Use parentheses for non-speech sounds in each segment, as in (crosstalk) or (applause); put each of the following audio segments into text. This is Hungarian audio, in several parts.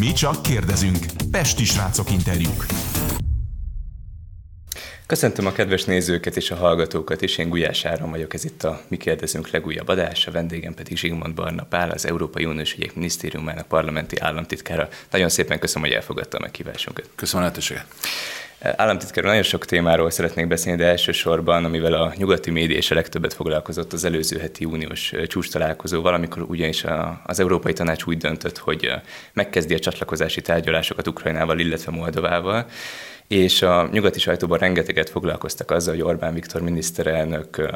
Mi csak kérdezünk. Pesti srácok interjúk. Köszöntöm a kedves nézőket és a hallgatókat, és én Gulyás Áron vagyok, ez itt a Mi kérdezünk legújabb adása, vendégem pedig Zsigmond Barna Pál, az Európai Uniós Ügyek Minisztériumának parlamenti államtitkára. Nagyon szépen köszönöm, hogy elfogadta a meghívásunkat. Köszönöm a lehetőséget. Államtitkár nagyon sok témáról szeretnék beszélni, de elsősorban, amivel a nyugati média és a legtöbbet foglalkozott az előző heti uniós csúcs találkozó, valamikor ugyanis az Európai Tanács úgy döntött, hogy megkezdi a csatlakozási tárgyalásokat Ukrajnával, illetve Moldovával, és a nyugati sajtóban rengeteget foglalkoztak azzal, hogy Orbán Viktor miniszterelnök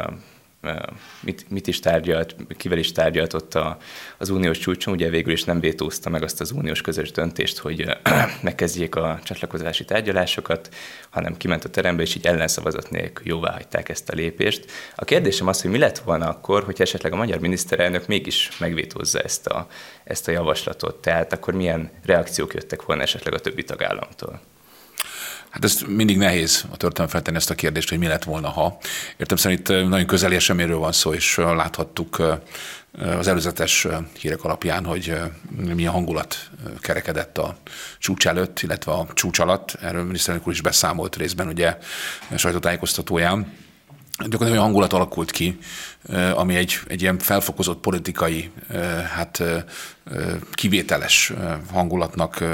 mit, mit is tárgyalt, kivel is tárgyalt ott a, az uniós csúcson, ugye végül is nem vétózta meg azt az uniós közös döntést, hogy (clears throat) megkezdjék a csatlakozási tárgyalásokat, hanem kiment a terembe, és így ellenszavazat nélkül jóvá hagyták ezt a lépést. A kérdésem az, hogy mi lett volna akkor, hogy esetleg a magyar miniszterelnök mégis megvétózza ezt a, ezt a javaslatot, tehát akkor milyen reakciók jöttek volna esetleg a többi tagállamtól? Hát ez mindig nehéz a történelem feltenni ezt a kérdést, hogy mi lett volna, ha. Értem szerint nagyon közeli eseményről van szó, és láthattuk az előzetes hírek alapján, hogy milyen hangulat kerekedett a csúcs előtt, illetve a csúcs alatt. Erről miniszterelnök úr is beszámolt részben ugye sajtótájékoztatóján. Gyakorlatilag olyan hangulat alakult ki, ami egy, egy ilyen felfokozott politikai, hát kivételes hangulatnak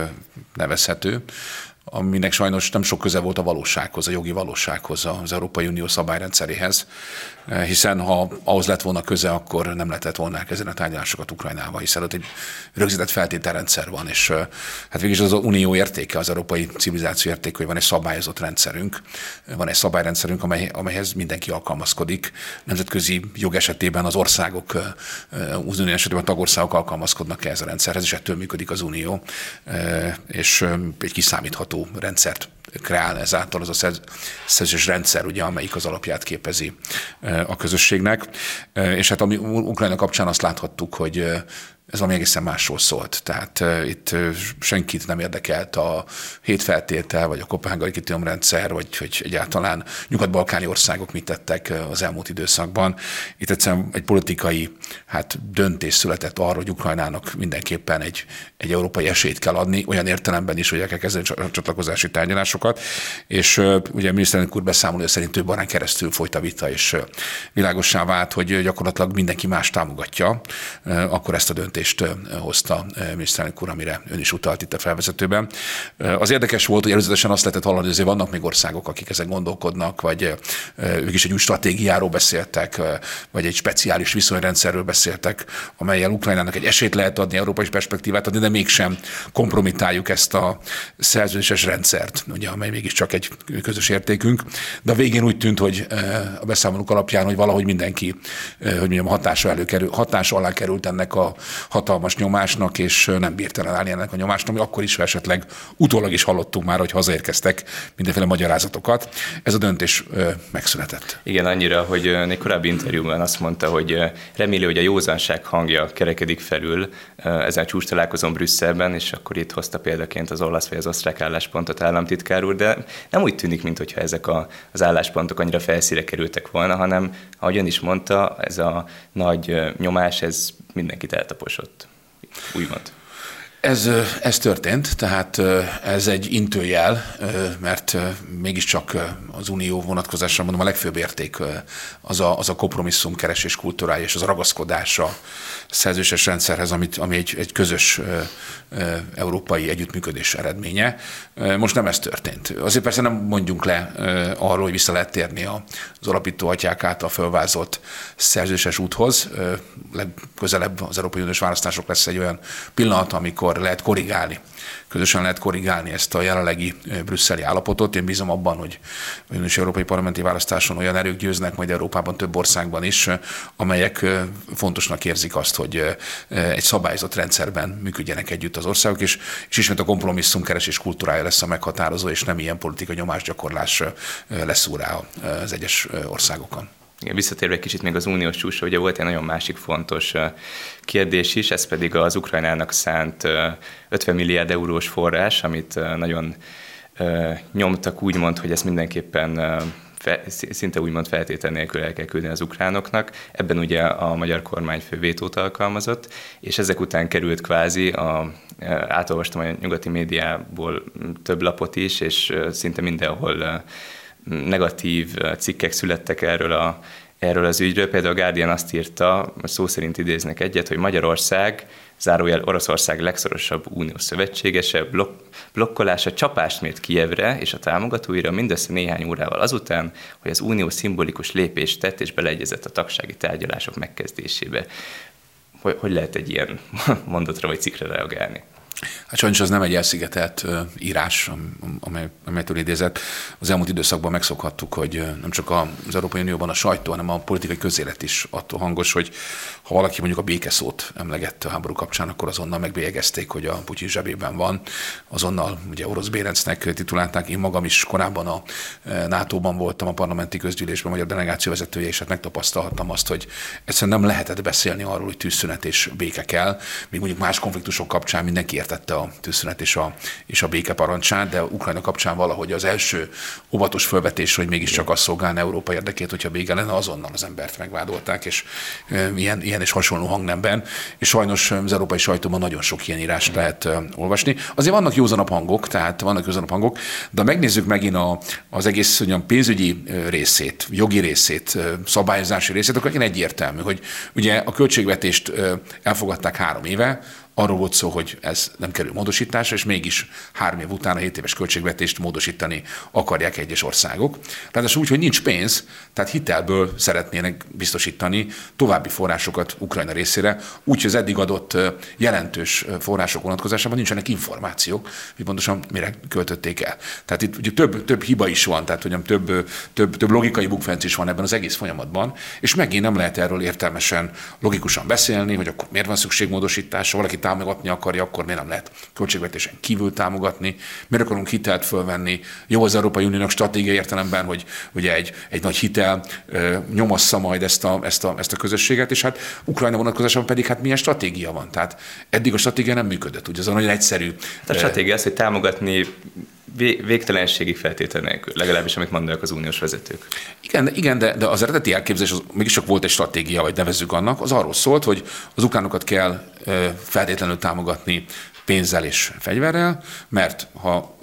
nevezhető, aminek sajnos nem sok köze volt a valósághoz, a jogi valósághoz, az Európai Unió szabályrendszeréhez, hiszen ha ahhoz lett volna köze, akkor nem lehetett volna elkezdeni a tárgyalásokat Ukrajnával, hiszen ott egy rögzített feltételrendszer van, és hát végig az unió értéke, az európai civilizáció értéke, hogy van egy szabályozott rendszerünk, van egy szabályrendszerünk, amely, amelyhez mindenki alkalmazkodik. Nemzetközi jog esetében az országok, az unió esetében a tagországok alkalmazkodnak ehhez a rendszerhez, és ettől működik az unió, és egy kiszámítható rendszert kreál ezáltal az a szerződéses rendszer, ugye, amelyik az alapját képezi a közösségnek. És hát ami Ukrajna kapcsán azt láthattuk, hogy ez valami egészen másról szólt. Tehát uh, itt uh, senkit nem érdekelt a hétfeltétel, vagy a kopenhágai kritériumrendszer, vagy hogy egyáltalán nyugat-balkáni országok mit tettek az elmúlt időszakban. Itt egyszerűen egy politikai hát, döntés született arra, hogy Ukrajnának mindenképpen egy, egy európai esélyt kell adni, olyan értelemben is, hogy el kell kezdeni a csatlakozási tárgyalásokat. És uh, ugye a miniszterelnök úr beszámolója szerint több barán keresztül folyt a vita, és világossá vált, hogy gyakorlatilag mindenki más támogatja akkor ezt a döntést döntést hozta miniszterelnök úr, amire ön is utalt itt a felvezetőben. Az érdekes volt, hogy előzetesen azt lehetett hallani, hogy azért vannak még országok, akik ezen gondolkodnak, vagy ők is egy új stratégiáról beszéltek, vagy egy speciális viszonyrendszerről beszéltek, amelyel Ukrajnának egy esélyt lehet adni, európai perspektívát adni, de mégsem kompromitáljuk ezt a szerződéses rendszert, ugye, amely mégiscsak egy közös értékünk. De a végén úgy tűnt, hogy a beszámolók alapján, hogy valahogy mindenki, hogy mondjam, hatása, előkerül, hatása alá került ennek a hatalmas nyomásnak, és nem bírt elállni ennek a nyomásnak, ami akkor is esetleg utólag is hallottunk már, hogy hazaérkeztek mindenféle magyarázatokat. Ez a döntés megszületett. Igen, annyira, hogy egy korábbi interjúban azt mondta, hogy reméli, hogy a józanság hangja kerekedik felül ezen csúcs találkozón Brüsszelben, és akkor itt hozta példaként az olasz vagy az osztrák álláspontot államtitkár úr, de nem úgy tűnik, mintha ezek a, az álláspontok annyira felszíre kerültek volna, hanem, ahogy ön is mondta, ez a nagy nyomás, ez mindenkit eltaposott, úgymond. Ez, ez történt, tehát ez egy intőjel, mert mégiscsak az unió vonatkozásra mondom a legfőbb érték az a, az a kompromisszum keresés kultúrája és az a ragaszkodása szerzőses rendszerhez, amit, ami egy, egy közös európai együttműködés eredménye. Most nem ez történt. Azért persze nem mondjunk le arról, hogy vissza lehet térni az alapító atyák által felvázolt szerzőses úthoz. Legközelebb az Európai Uniós választások lesz egy olyan pillanat, amikor lehet korrigálni közösen lehet korrigálni ezt a jelenlegi brüsszeli állapotot. Én bízom abban, hogy a európai parlamenti választáson olyan erők győznek majd Európában több országban is, amelyek fontosnak érzik azt, hogy egy szabályozott rendszerben működjenek együtt az országok, és, és ismét a kompromisszum keresés kultúrája lesz a meghatározó, és nem ilyen politikai nyomásgyakorlás lesz rá az egyes országokon. Igen, visszatérve egy kicsit még az uniós csúcsra, ugye volt egy nagyon másik fontos kérdés is, ez pedig az Ukrajnának szánt 50 milliárd eurós forrás, amit nagyon nyomtak úgymond, hogy ezt mindenképpen fe, szinte úgymond feltétel nélkül el kell küldeni az ukránoknak. Ebben ugye a magyar kormányfő vétót alkalmazott, és ezek után került kvázi, a, átolvastam a nyugati médiából több lapot is, és szinte mindenhol negatív cikkek születtek erről a erről az ügyről. Például a Guardian azt írta, szó szerint idéznek egyet, hogy Magyarország, zárójel Oroszország legszorosabb uniós szövetségese, blok, blokkolása csapást mért Kievre és a támogatóira mindössze néhány órával azután, hogy az unió szimbolikus lépést tett és beleegyezett a tagsági tárgyalások megkezdésébe. Hogy, hogy lehet egy ilyen (laughs) mondatra vagy cikkre reagálni? Hát sajnos az nem egy elszigetelt írás, amely, amelytől idézett. Az elmúlt időszakban megszokhattuk, hogy nem csak az Európai Unióban a sajtó, hanem a politikai közélet is attól hangos, hogy ha valaki mondjuk a békeszót emlegette a háború kapcsán, akkor azonnal megbélyegezték, hogy a Putyin zsebében van. Azonnal ugye orosz bérencnek titulálták. Én magam is korábban a NATO-ban voltam, a parlamenti közgyűlésben, magyar delegáció vezetője, és hát megtapasztalhattam azt, hogy egyszerűen nem lehetett beszélni arról, hogy tűzszünet és béke kell. Még mondjuk más konfliktusok kapcsán mindenki ért értette a tűzszünet és a, és a béke parancsát, de Ukrajna kapcsán valahogy az első óvatos felvetés, hogy mégiscsak az szolgálna Európa érdekét, hogyha béke lenne, azonnal az embert megvádolták, és ilyen, ilyen és hasonló hangnemben. És sajnos az európai sajtóban nagyon sok ilyen írást lehet olvasni. Azért vannak józanabb hangok, tehát vannak józanabb hangok, de megnézzük megint a, az egész mondjam, pénzügyi részét, jogi részét, szabályozási részét, akkor egyértelmű, hogy ugye a költségvetést elfogadták három éve, arról volt szó, hogy ez nem kerül módosításra, és mégis három év után a 7 éves költségvetést módosítani akarják egyes országok. Tehát úgy, hogy nincs pénz, tehát hitelből szeretnének biztosítani további forrásokat Ukrajna részére, úgyhogy az eddig adott jelentős források vonatkozásában nincsenek információk, hogy pontosan mire költötték el. Tehát itt ugye több, több hiba is van, tehát hogy több, több, több logikai bukfenc is van ebben az egész folyamatban, és megint nem lehet erről értelmesen, logikusan beszélni, hogy akkor miért van szükség módosításra, valaki támogatni akarja, akkor miért nem lehet költségvetésen kívül támogatni, miért akarunk hitelt fölvenni. Jó az Európai Uniónak stratégiai értelemben, hogy ugye egy, egy nagy hitel nyomassza majd ezt a, ezt, a, ezt a közösséget, és hát Ukrajna vonatkozásában pedig hát milyen stratégia van. Tehát eddig a stratégia nem működött, ugye az a nagyon egyszerű. A stratégia az, hogy támogatni végtelenségi feltétel nélkül, legalábbis amit mondanak az uniós vezetők. Igen, igen de, de az eredeti elképzelés az mégis csak volt egy stratégia, vagy nevezzük annak, az arról szólt, hogy az ukránokat kell feltétlenül támogatni pénzzel és fegyverrel, mert ha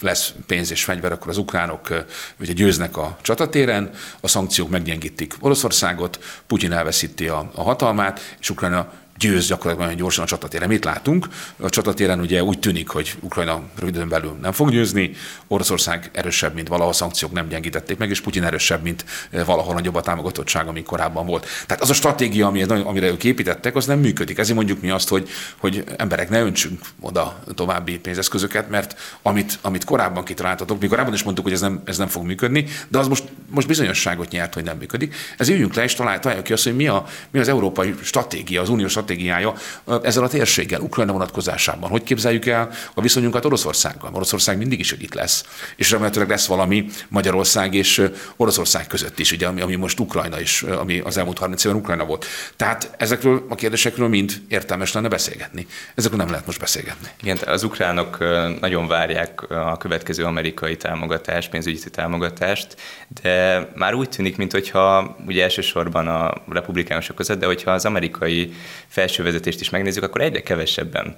lesz pénz és fegyver, akkor az ukránok ugye győznek a csatatéren, a szankciók meggyengítik Oroszországot, Putyin elveszíti a, a hatalmát, és Ukrajna győz gyakorlatilag nagyon gyorsan a csatatéren. Mit látunk? A csatatéren ugye úgy tűnik, hogy Ukrajna röviden belül nem fog győzni, Oroszország erősebb, mint valaha, a szankciók nem gyengítették meg, és Putyin erősebb, mint eh, valahol nagyobb a támogatottság, ami korábban volt. Tehát az a stratégia, amire ők építettek, az nem működik. Ezért mondjuk mi azt, hogy, hogy emberek ne öntsünk oda további pénzeszközöket, mert amit, amit korábban kitaláltatok, mi korábban is mondtuk, hogy ez nem, ez nem fog működni, de az most, most bizonyosságot nyert, hogy nem működik. Ezért üljünk le és találjuk ki azt, hogy mi, a, mi az európai stratégia, az uniós stratégiája ezzel a térséggel, Ukrajna vonatkozásában. Hogy képzeljük el a viszonyunkat Oroszországgal? Oroszország mindig is itt lesz, és remélhetőleg lesz valami Magyarország és Oroszország között is, ugye, ami, ami most Ukrajna is, ami az elmúlt 30 évben Ukrajna volt. Tehát ezekről a kérdésekről mind értelmes lenne beszélgetni. Ezekről nem lehet most beszélgetni. Igen, az ukránok nagyon várják a következő amerikai támogatást, pénzügyi támogatást, de már úgy tűnik, mintha ugye elsősorban a republikánusok között, de hogyha az amerikai felső vezetést is megnézzük, akkor egyre kevesebben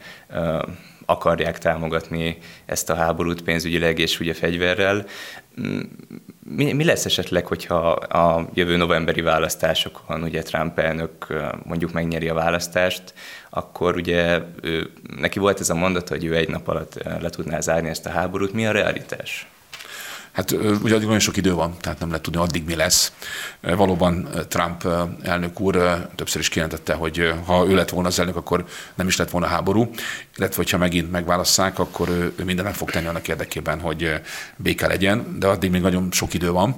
akarják támogatni ezt a háborút pénzügyileg és ugye fegyverrel. Mm, mi, mi lesz esetleg, hogyha a jövő novemberi választásokon ugye Trump elnök mondjuk megnyeri a választást, akkor ugye ő, neki volt ez a mondat, hogy ő egy nap alatt le tudná zárni ezt a háborút. Mi a realitás? Hát ugye addig nagyon sok idő van, tehát nem lehet tudni, addig mi lesz. Valóban Trump elnök úr többször is kijelentette, hogy ha ő lett volna az elnök, akkor nem is lett volna háború, illetve hogyha megint megválasszák, akkor ő, ő meg fog tenni annak érdekében, hogy béke legyen, de addig még nagyon sok idő van,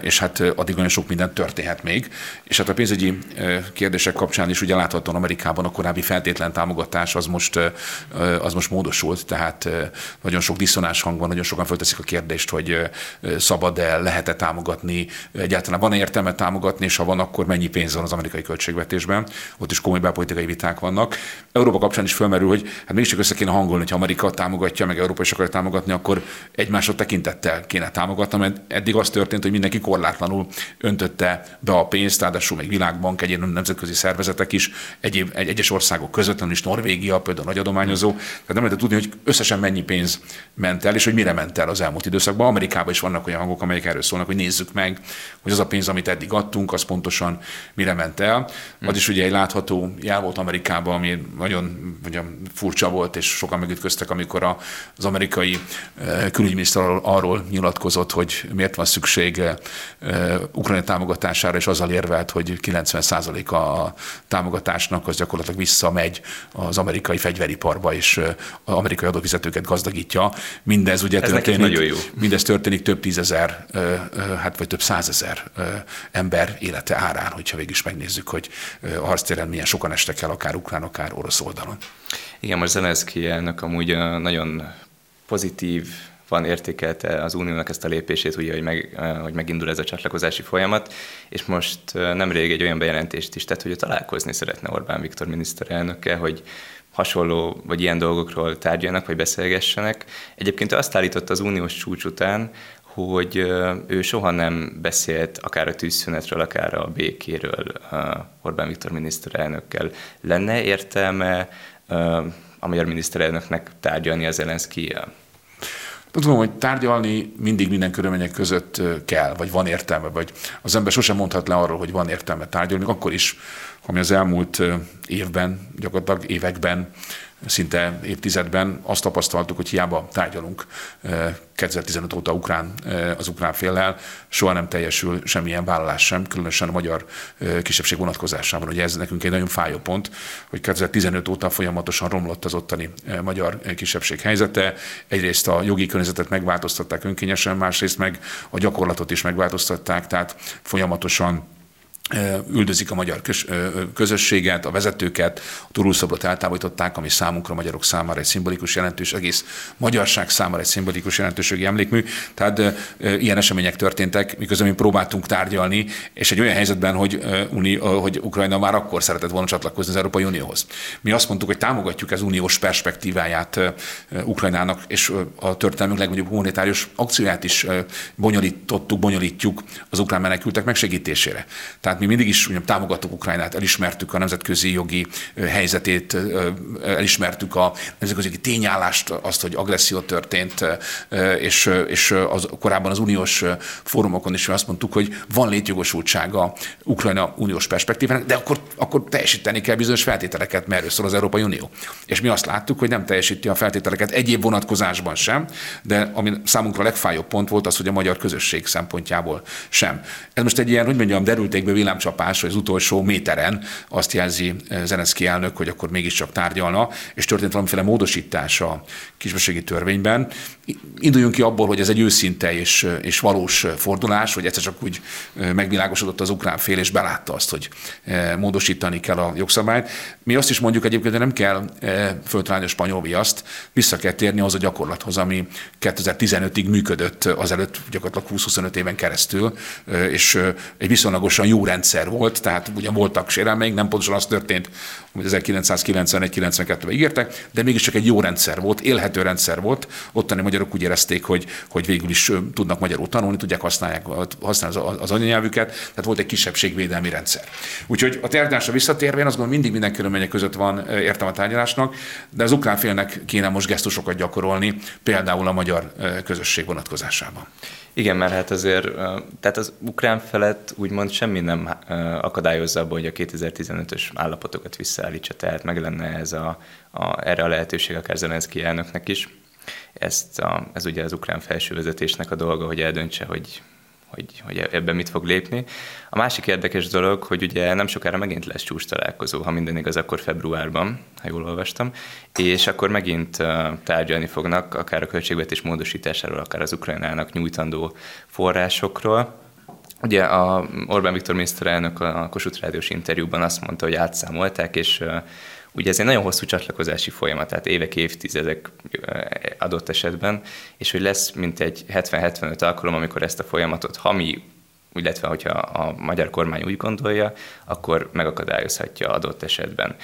és hát addig nagyon sok minden történhet még. És hát a pénzügyi kérdések kapcsán is ugye láthatóan Amerikában a korábbi feltétlen támogatás az most, az most módosult, tehát nagyon sok diszonás hang van, nagyon sokan fölteszik a kérdést, hogy hogy szabad-e, lehet-e támogatni, egyáltalán van-e értelme támogatni, és ha van, akkor mennyi pénz van az amerikai költségvetésben. Ott is komoly belpolitikai viták vannak. Európa kapcsán is felmerül, hogy hát mégiscsak össze kéne hangolni, hogy Amerika támogatja, meg Európa is akarja támogatni, akkor egymásra tekintettel kéne támogatni, mert eddig az történt, hogy mindenki korlátlanul öntötte be a pénzt, ráadásul még világbank, egyéb nemzetközi szervezetek is, egyéb, egy, egyes országok közvetlenül is, Norvégia például nagy adományozó, tehát nem lehet tudni, hogy összesen mennyi pénz ment el, és hogy mire ment el az elmúlt időszakban. Amerikában is vannak olyan hangok, amelyek erről szólnak, hogy nézzük meg, hogy az a pénz, amit eddig adtunk, az pontosan mire ment el. Az is ugye egy látható jel volt Amerikában, ami nagyon mondjam, furcsa volt, és sokan megütköztek, amikor az amerikai eh, külügyminiszter arról nyilatkozott, hogy miért van szükség eh, Ukrajna támogatására, és azzal érvelt, hogy 90%-a a támogatásnak az gyakorlatilag visszamegy az amerikai fegyveriparba, és eh, az amerikai adófizetőket gazdagítja. Mindez ugye Ez történik, nagyon jó. mindez történik több tízezer, hát vagy több százezer ember élete árán, hogyha végig is megnézzük, hogy a harctéren milyen sokan estek el, akár ukrán, akár orosz oldalon. Igen, most Zelenszky elnök amúgy nagyon pozitív van értékelte az Uniónak ezt a lépését, ugye, hogy, meg, hogy megindul ez a csatlakozási folyamat, és most nemrég egy olyan bejelentést is tett, hogy találkozni szeretne Orbán Viktor miniszterelnökkel, hogy hasonló vagy ilyen dolgokról tárgyalnak, vagy beszélgessenek. Egyébként azt állította az uniós csúcs után, hogy ő soha nem beszélt akár a tűzszünetről, akár a békéről Orbán Viktor miniszterelnökkel. Lenne értelme a magyar miniszterelnöknek tárgyalni az Tudom, hogy tárgyalni mindig minden körülmények között kell, vagy van értelme, vagy az ember sosem mondhat le arról, hogy van értelme tárgyalni, akkor is, ami az elmúlt évben, gyakorlatilag években szinte évtizedben azt tapasztaltuk, hogy hiába tárgyalunk 2015 óta ukrán, az ukrán féllel, soha nem teljesül semmilyen vállalás sem, különösen a magyar kisebbség vonatkozásában. Ugye ez nekünk egy nagyon fájó pont, hogy 2015 óta folyamatosan romlott az ottani magyar kisebbség helyzete. Egyrészt a jogi környezetet megváltoztatták önkényesen, másrészt meg a gyakorlatot is megváltoztatták, tehát folyamatosan üldözik a magyar közösséget, a vezetőket, a turulszobrot eltávolították, ami számunkra, magyarok számára egy szimbolikus jelentős, egész magyarság számára egy szimbolikus jelentőségi emlékmű. Tehát ilyen események történtek, miközben mi próbáltunk tárgyalni, és egy olyan helyzetben, hogy, Uni, hogy Ukrajna már akkor szeretett volna csatlakozni az Európai Unióhoz. Mi azt mondtuk, hogy támogatjuk az uniós perspektíváját Ukrajnának, és a történelmünk legnagyobb humanitárius akcióját is bonyolítottuk, bonyolítjuk az ukrán menekültek megsegítésére. Tehát mi mindig is mondjam, támogattuk Ukrajnát, elismertük a nemzetközi jogi helyzetét, elismertük a nemzetközi tényállást, azt, hogy agresszió történt, és, és az, korábban az uniós fórumokon is azt mondtuk, hogy van létjogosultsága Ukrajna uniós perspektívának, de akkor, akkor teljesíteni kell bizonyos feltételeket, mert erről szól az Európai Unió. És mi azt láttuk, hogy nem teljesíti a feltételeket egyéb vonatkozásban sem, de ami számunkra a legfájóbb pont volt az, hogy a magyar közösség szempontjából sem. Ez most egy ilyen, hogy mondjam, derültékből villámcsapás, hogy az utolsó méteren azt jelzi eh, Zelenszky elnök, hogy akkor mégiscsak tárgyalna, és történt valamiféle módosítás a kisbességi törvényben. Induljunk ki abból, hogy ez egy őszinte és, eh, és valós fordulás, hogy egyszer csak úgy eh, megvilágosodott az ukrán fél, és belátta azt, hogy módosítani kell a jogszabályt. Mi azt is mondjuk egyébként, hogy nem kell föltalálni a spanyol viaszt, vissza kell térni az a gyakorlathoz, ami 2015-ig működött azelőtt gyakorlatilag 20-25 éven keresztül, és egy viszonylagosan jó rendszer volt, tehát ugye voltak sérelmeink, nem pontosan az történt, amit 1991-92-ben ígértek, de mégiscsak egy jó rendszer volt, élhető rendszer volt. Ottani magyarok úgy érezték, hogy, hogy végül is tudnak magyarul tanulni, tudják használják, használni az anyanyelvüket, tehát volt egy kisebbségvédelmi rendszer. Úgyhogy a tárgyalásra visszatérve, én azt gondolom, mindig minden körülmények között van értem a tárgyalásnak, de az ukrán félnek kéne most gesztusokat gyakorolni, például a magyar közösség vonatkozásában. Igen, mert hát azért, tehát az ukrán felett úgymond semmi nem akadályozza abban, hogy a 2015-ös állapotokat visszaállítsa, tehát meg lenne ez a, a, erre a lehetőség akár Zelenszky elnöknek is. Ezt a, ez ugye az ukrán felsővezetésnek a dolga, hogy eldöntse, hogy hogy, hogy ebben mit fog lépni. A másik érdekes dolog, hogy ugye nem sokára megint lesz csúcs találkozó, ha minden igaz, akkor februárban, ha jól olvastam, és akkor megint tárgyalni fognak akár a költségvetés módosításáról, akár az Ukrajnának nyújtandó forrásokról. Ugye a Orbán Viktor miniszterelnök a Kossuth Rádiós interjúban azt mondta, hogy átszámolták, és Ugye ez egy nagyon hosszú csatlakozási folyamat, tehát évek, évtizedek adott esetben, és hogy lesz mint egy 70-75 alkalom, amikor ezt a folyamatot, ha mi illetve hogyha a magyar kormány úgy gondolja, akkor megakadályozhatja adott esetben.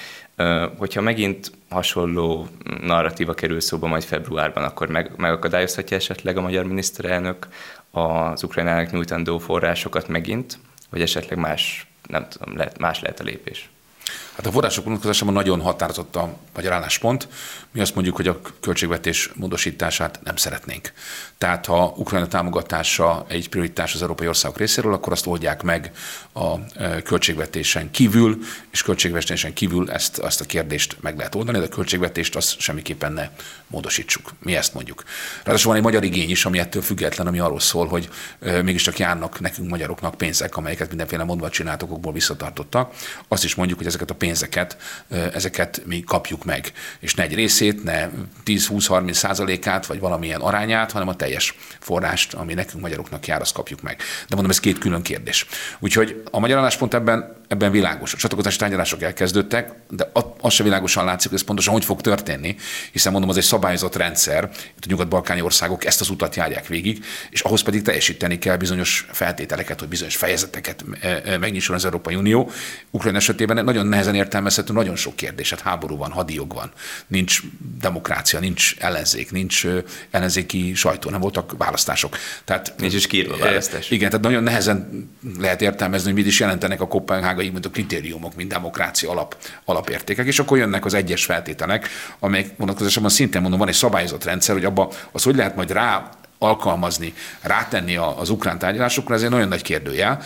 Hogyha megint hasonló narratíva kerül szóba majd februárban, akkor meg, megakadályozhatja esetleg a magyar miniszterelnök az Ukrajnának nyújtandó forrásokat megint, vagy esetleg más, nem tudom, lehet, más lehet a lépés. Hát a források vonatkozásában nagyon határozott a magyar álláspont. Mi azt mondjuk, hogy a költségvetés módosítását nem szeretnénk. Tehát ha Ukrajna támogatása egy prioritás az európai országok részéről, akkor azt oldják meg a e, költségvetésen kívül, és költségvetésen kívül ezt, azt a kérdést meg lehet oldani, de a költségvetést azt semmiképpen ne módosítsuk. Mi ezt mondjuk. Ráadásul van egy magyar igény is, ami ettől független, ami arról szól, hogy e, mégiscsak járnak nekünk magyaroknak pénzek, amelyeket mindenféle mondva csináltokokból visszatartottak. Azt is mondjuk, hogy ezeket a pénzeket, ezeket mi kapjuk meg. És ne egy részét, ne 10-20-30 százalékát, vagy valamilyen arányát, hanem a teljes forrást, ami nekünk magyaroknak jár, azt kapjuk meg. De mondom, ez két külön kérdés. Úgyhogy a magyar álláspont ebben, ebben világos. A csatlakozási tárgyalások elkezdődtek, de az se világosan látszik, hogy ez pontosan hogy fog történni, hiszen mondom, az egy szabályozott rendszer, itt a nyugat-balkáni országok ezt az utat járják végig, és ahhoz pedig teljesíteni kell bizonyos feltételeket, hogy bizonyos fejezeteket megnyisson az Európai Unió. Ukrajna esetében nagyon nehezen értelmezhető nagyon sok kérdés. Hát háború van, hadijog van, nincs demokrácia, nincs ellenzék, nincs ellenzéki sajtó, nem voltak választások. Tehát, nincs is kiírva választás. Igen, tehát nagyon nehezen lehet értelmezni, hogy mit is jelentenek a kopenhágai mint a kritériumok, mint demokrácia alap, alapértékek, és akkor jönnek az egyes feltételek, amelyek vonatkozásában szintén mondom, van egy szabályozott rendszer, hogy abba az hogy lehet majd rá alkalmazni, rátenni az ukrán tárgyalásokra, ez egy nagyon nagy kérdőjel,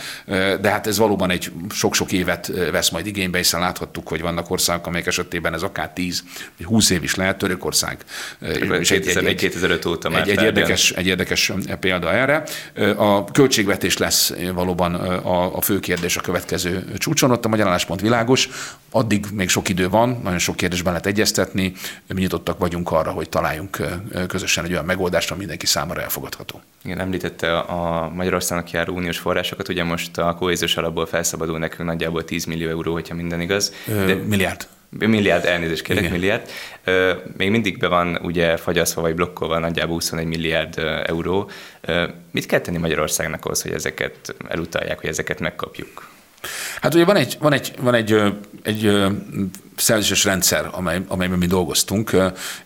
de hát ez valóban egy sok-sok évet vesz majd igénybe, hiszen láthattuk, hogy vannak országok, amelyek esetében ez akár 10 vagy 20 év is lehet, Törökország. És egy, egy, egy, 2005 óta már egy, egy, érdekes, egy érdekes példa erre. A költségvetés lesz valóban a, a fő kérdés a következő csúcson, ott a magyar álláspont világos, addig még sok idő van, nagyon sok kérdésben lehet egyeztetni, mi nyitottak vagyunk arra, hogy találjunk közösen egy olyan megoldást, ami mindenki számára elfogadható. Igen, említette a Magyarországnak járó uniós forrásokat, ugye most a kohéziós alapból felszabadul nekünk nagyjából 10 millió euró, hogyha minden igaz. De milliárd. Milliárd, elnézést kérek, Igen. milliárd. Még mindig be van ugye fagyaszva vagy blokkolva nagyjából 21 milliárd euró. Mit kell tenni Magyarországnak ahhoz, hogy ezeket elutalják, hogy ezeket megkapjuk? Hát ugye van egy, van egy, van egy, egy szerződéses rendszer, amely, amelyben mi dolgoztunk,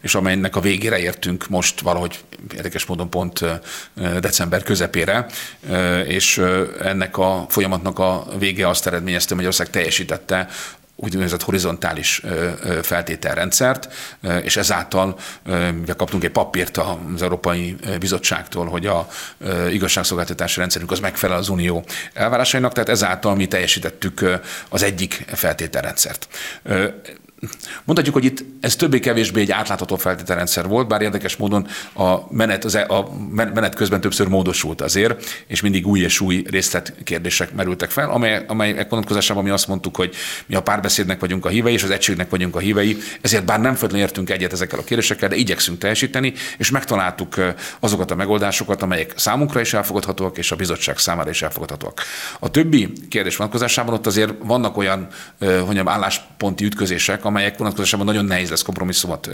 és amelynek a végére értünk most valahogy érdekes módon pont december közepére, és ennek a folyamatnak a vége azt eredményezte, hogy Magyarország teljesítette úgynevezett horizontális feltételrendszert, és ezáltal kaptunk egy papírt az Európai Bizottságtól, hogy a igazságszolgáltatási rendszerünk az megfelel az Unió elvárásainak, tehát ezáltal mi teljesítettük az egyik feltételrendszert. Mondhatjuk, hogy itt ez többé-kevésbé egy átlátható feltételrendszer volt, bár érdekes módon a menet, az, e- a menet közben többször módosult azért, és mindig új és új részletkérdések merültek fel, amely, amely vonatkozásában mi azt mondtuk, hogy mi a párbeszédnek vagyunk a hívei, és az egységnek vagyunk a hívei, ezért bár nem feltétlenül értünk egyet ezekkel a kérdésekkel, de igyekszünk teljesíteni, és megtaláltuk azokat a megoldásokat, amelyek számunkra is elfogadhatóak, és a bizottság számára is elfogadhatóak. A többi kérdés vonatkozásában ott azért vannak olyan, hogy állásponti ütközések, amelyek vonatkozásában nagyon nehéz lesz kompromisszumot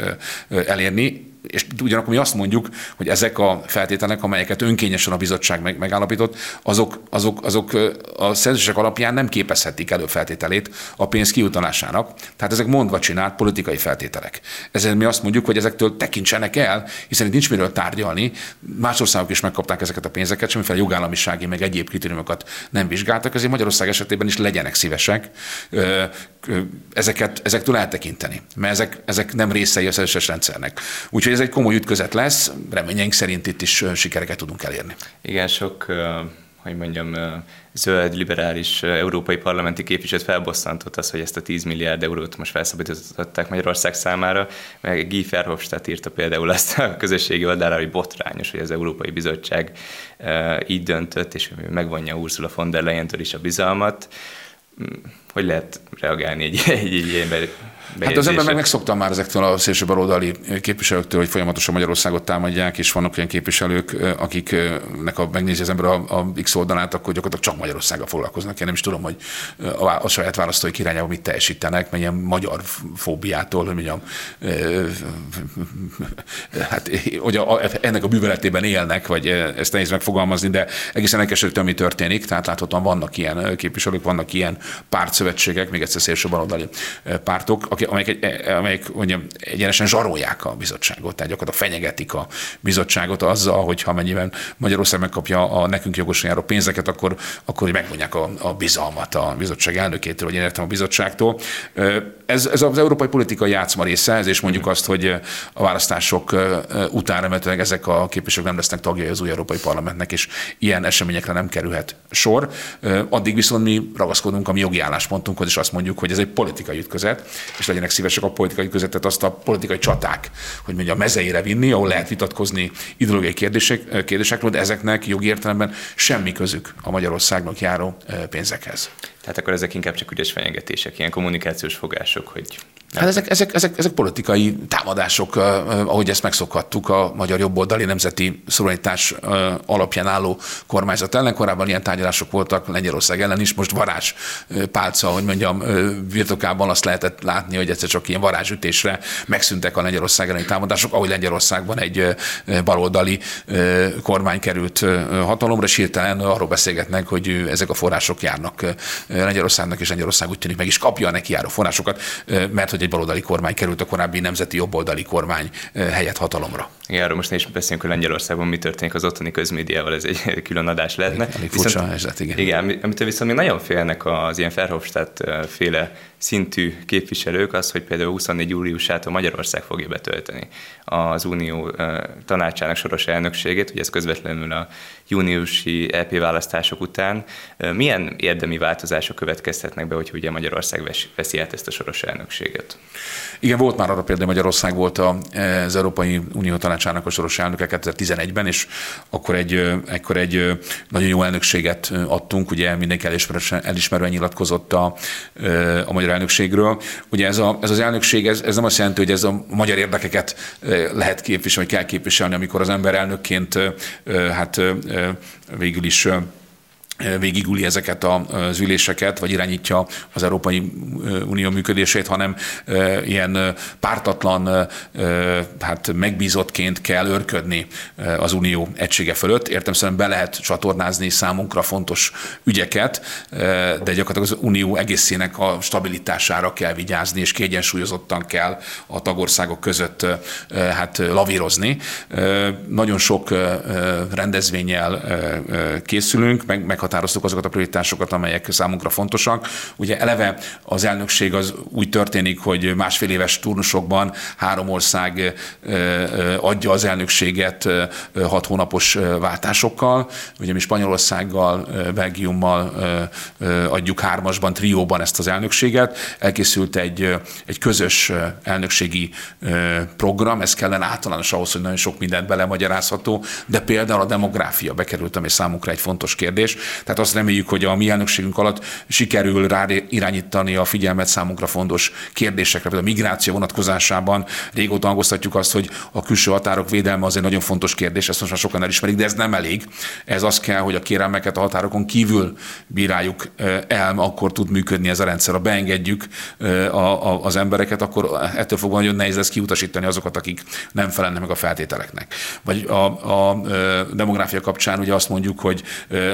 elérni, és ugyanakkor mi azt mondjuk, hogy ezek a feltételek, amelyeket önkényesen a bizottság meg, megállapított, azok, azok, azok a szerződések alapján nem képezhetik előfeltételét a pénz kiutalásának. Tehát ezek mondva csinált politikai feltételek. Ezért mi azt mondjuk, hogy ezektől tekintsenek el, hiszen itt nincs miről tárgyalni. Más országok is megkapták ezeket a pénzeket, semmiféle jogállamisági, meg egyéb kritériumokat nem vizsgáltak, ezért Magyarország esetében is legyenek szívesek ezeket, ezektől eltekinteni, mert ezek, ezek nem részei a szerződéses rendszernek. Úgyhogy Úgyhogy ez egy komoly ütközet lesz, reményeink szerint itt is sikereket tudunk elérni. Igen, sok hogy mondjam, zöld, liberális európai parlamenti képviselőt felbosszantott az, hogy ezt a 10 milliárd eurót most felszabadították Magyarország számára, meg Guy Verhofstadt írta például azt a közösségi oldalra, hogy botrányos, hogy az Európai Bizottság így döntött, és megvonja Ursula von der Leyen-től is a bizalmat. Hogy lehet reagálni egy, egy, egy ilyen Hát az ember meg megszoktam már ezektől a szélső baloldali képviselőktől, hogy folyamatosan Magyarországot támadják, és vannak olyan képviselők, akiknek a megnézi az ember a, a X oldalát, akkor gyakorlatilag csak Magyarországgal foglalkoznak. Én nem is tudom, hogy a, a saját választói irányába mit teljesítenek, mert ilyen magyar fóbiától, hogy mondjam, hát, hogy a, ennek a műveletében élnek, vagy ezt nehéz megfogalmazni, de egészen elkeserítő, ami történik. Tehát láthatóan vannak ilyen képviselők, vannak ilyen pártszövetségek, még egyszer szélső baloldali pártok, amelyek, amelyek mondjam, egyenesen zsarolják a bizottságot, tehát gyakorlatilag fenyegetik a bizottságot azzal, hogy ha mennyiben Magyarország megkapja a nekünk jogosan járó pénzeket, akkor, akkor megmondják a, a bizalmat a bizottság elnökétől, vagy én értem a bizottságtól. Ez, ez az európai politikai játszma része, ez és mondjuk azt, hogy a választások után remélhetőleg ezek a képviselők nem lesznek tagjai az új Európai Parlamentnek, és ilyen eseményekre nem kerülhet sor. Addig viszont mi ragaszkodunk a mi jogi álláspontunkhoz, és azt mondjuk, hogy ez egy politikai ütközet, és legyenek szívesek a politikai ütközetet, azt a politikai csaták, hogy mondja, a mezeire vinni, ahol lehet vitatkozni ideológiai kérdések, kérdésekről, de ezeknek jogi értelemben semmi közük a Magyarországnak járó pénzekhez. Tehát akkor ezek inkább csak ügyes fenyegetések, ilyen kommunikációs fogások, hogy Hát ezek, ezek, ezek, ezek politikai támadások, ahogy ezt megszokhattuk a magyar jobboldali nemzeti szuverenitás alapján álló kormányzat ellen. Korábban ilyen tárgyalások voltak Lengyelország ellen is, most varázs pálca, hogy mondjam, birtokában azt lehetett látni, hogy egyszer csak ilyen varázsütésre megszűntek a Lengyelország elleni támadások, ahogy Lengyelországban egy baloldali kormány került hatalomra, és hirtelen arról beszélgetnek, hogy ezek a források járnak Lengyelországnak, és Lengyelország úgy tűnik meg is kapja a neki járó forrásokat, mert hogy egy baloldali kormány került a korábbi nemzeti jobboldali kormány helyett hatalomra. Igen, arról most ne is beszélünk, hogy Lengyelországban mi történik az ottani közmédiával, ez egy (laughs) külön adás lehetne. Elég, elég furcsa helyzet, igen. Igen, amitől viszont még nagyon félnek az ilyen Verhofstadt féle szintű képviselők az, hogy például 24 júliusától Magyarország fogja betölteni az Unió tanácsának soros elnökségét, ugye ez közvetlenül a júniusi EP választások után. Milyen érdemi változások következhetnek be, hogy ugye Magyarország veszi át ezt a soros elnökséget? Igen, volt már arra például, Magyarország volt az Európai Unió tanácsának a soros elnöke 2011-ben, és akkor egy, akkor egy nagyon jó elnökséget adtunk, ugye mindenki elismerően nyilatkozott a, a magyar elnökségről. Ugye ez, a, ez az elnökség, ez, ez nem azt jelenti, hogy ez a magyar érdekeket lehet képviselni, vagy kell képviselni, amikor az ember elnökként hát végül is végigüli ezeket az üléseket, vagy irányítja az Európai Unió működését, hanem ilyen pártatlan, hát megbízottként kell örködni az Unió egysége fölött. Értem szerint be lehet csatornázni számunkra fontos ügyeket, de gyakorlatilag az Unió egészének a stabilitására kell vigyázni, és kiegyensúlyozottan kell a tagországok között hát lavírozni. Nagyon sok rendezvényel készülünk, meg, meg meghatároztuk azokat a prioritásokat, amelyek számunkra fontosak. Ugye eleve az elnökség az úgy történik, hogy másfél éves turnusokban három ország adja az elnökséget hat hónapos váltásokkal. Ugye mi Spanyolországgal, Belgiummal adjuk hármasban, trióban ezt az elnökséget. Elkészült egy, egy közös elnökségi program, ez kellene általános ahhoz, hogy nagyon sok mindent belemagyarázható, de például a demográfia bekerült, ami számunkra egy fontos kérdés. Tehát azt reméljük, hogy a mi elnökségünk alatt sikerül rá irányítani a figyelmet számunkra fontos kérdésekre. Például a migráció vonatkozásában régóta hangoztatjuk azt, hogy a külső határok védelme az egy nagyon fontos kérdés, ezt most már sokan elismerik, de ez nem elég. Ez az kell, hogy a kérelmeket a határokon kívül bíráljuk el, akkor tud működni ez a rendszer. Ha beengedjük az embereket, akkor ettől fogva nagyon nehéz lesz kiutasítani azokat, akik nem felelnek meg a feltételeknek. Vagy a, a demográfia kapcsán ugye azt mondjuk, hogy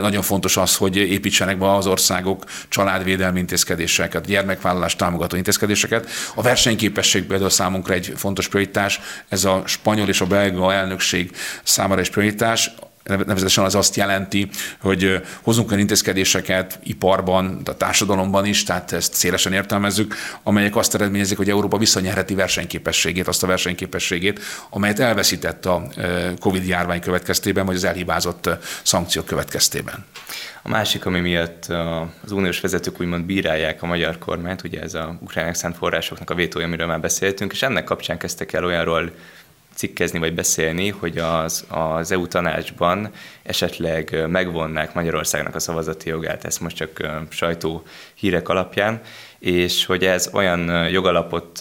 nagyon fontos fontos az, hogy építsenek be az országok családvédelmi intézkedéseket, gyermekvállalás támogató intézkedéseket. A versenyképesség például számunkra egy fontos prioritás, ez a spanyol és a belga elnökség számára is prioritás nevezetesen az azt jelenti, hogy hozunk olyan intézkedéseket iparban, a társadalomban is, tehát ezt szélesen értelmezzük, amelyek azt eredményezik, hogy Európa visszanyerheti versenyképességét, azt a versenyképességét, amelyet elveszített a Covid járvány következtében, vagy az elhibázott szankciók következtében. A másik, ami miatt az uniós vezetők úgymond bírálják a magyar kormányt, ugye ez a ukránák szánt forrásoknak a vétója, amiről már beszéltünk, és ennek kapcsán kezdtek el olyanról cikkezni vagy beszélni, hogy az, az EU tanácsban esetleg megvonnák Magyarországnak a szavazati jogát, ezt most csak sajtó hírek alapján, és hogy ez olyan jogalapot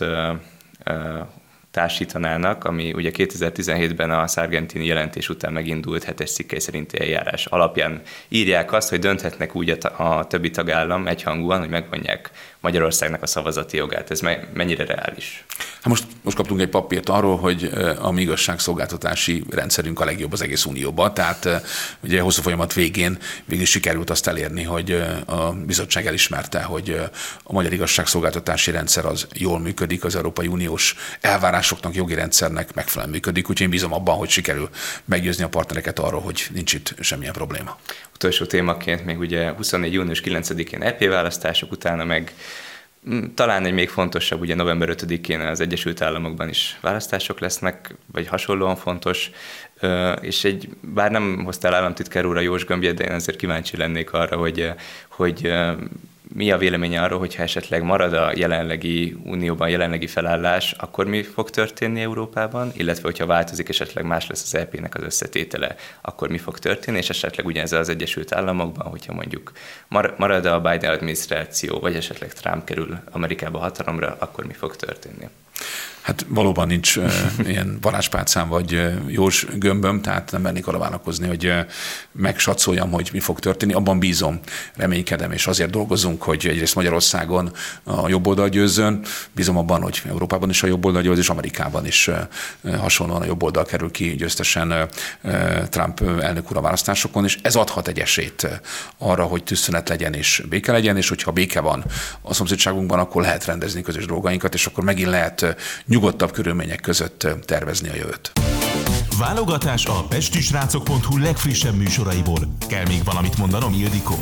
társítanának, ami ugye 2017-ben a Sargentini jelentés után megindult hetes cikkely szerinti eljárás alapján írják azt, hogy dönthetnek úgy a, a többi tagállam egyhangúan, hogy megvonják Magyarországnak a szavazati jogát. Ez mennyire reális? Hát most, most kaptunk egy papírt arról, hogy a mi igazságszolgáltatási rendszerünk a legjobb az egész Unióban, tehát ugye hosszú folyamat végén végül sikerült azt elérni, hogy a bizottság elismerte, hogy a magyar igazságszolgáltatási rendszer az jól működik, az Európai Uniós elvárásoknak, jogi rendszernek megfelelően működik, úgyhogy én bízom abban, hogy sikerül meggyőzni a partnereket arról, hogy nincs itt semmilyen probléma. Utolsó témaként még ugye 24. június 9-én EP választások, utána meg talán egy még fontosabb, ugye november 5-én az Egyesült Államokban is választások lesznek, vagy hasonlóan fontos, és egy, bár nem hoztál államtitkár úr a Jós Gömbje, de én azért kíváncsi lennék arra, hogy, hogy mi a véleménye arról, hogyha esetleg marad a jelenlegi unióban, jelenlegi felállás, akkor mi fog történni Európában, illetve hogyha változik, esetleg más lesz az EP-nek az összetétele, akkor mi fog történni, és esetleg ugyanez az Egyesült Államokban, hogyha mondjuk marad a Biden adminisztráció, vagy esetleg Trump kerül Amerikába hatalomra, akkor mi fog történni? Hát valóban nincs (laughs) ilyen varázspálcám vagy jós gömböm, tehát nem mernék arra vállalkozni, hogy megsatszóljam, hogy mi fog történni. Abban bízom, reménykedem, és azért dolgozunk, hogy egyrészt Magyarországon a jobb oldal győzzön, bízom abban, hogy Európában is a jobb oldal győz, és Amerikában is hasonlóan a jobb oldal kerül ki győztesen Trump elnök úr a választásokon, és ez adhat egy esélyt arra, hogy tűzszünet legyen és béke legyen, és hogyha béke van a szomszédságunkban, akkor lehet rendezni közös dolgainkat, és akkor megint lehet nyugodtabb körülmények között tervezni a jövőt. Válogatás a pestisrácok.hu legfrissebb műsoraiból. Kell még valamit mondanom, Ildikó?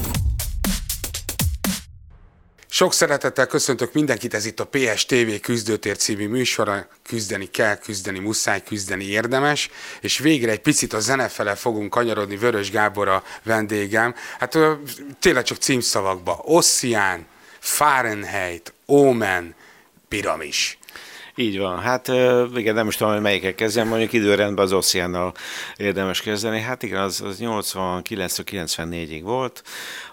Sok szeretettel köszöntök mindenkit, ez itt a PSTV Küzdőtér című műsora. Küzdeni kell, küzdeni muszáj, küzdeni érdemes. És végre egy picit a zenefele fogunk kanyarodni, Vörös Gábor a vendégem. Hát tényleg csak címszavakba. Ossian, Fahrenheit, Omen, Piramis. Így van. Hát igen, nem is tudom, hogy melyikkel kezdjem, mondjuk időrendben az Oceánnal érdemes kezdeni. Hát igen, az, az 89-94-ig volt,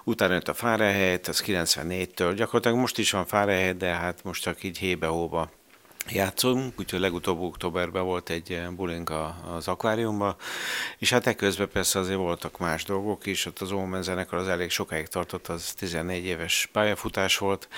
utána jött a Fahrenheit, az 94-től. Gyakorlatilag most is van Fahrenheit, de hát most csak így hébe-hóba játszunk, úgyhogy legutóbb októberben volt egy bulink az akváriumban, és hát ekközben persze azért voltak más dolgok is, ott az Omen zenekar az elég sokáig tartott, az 14 éves pályafutás volt,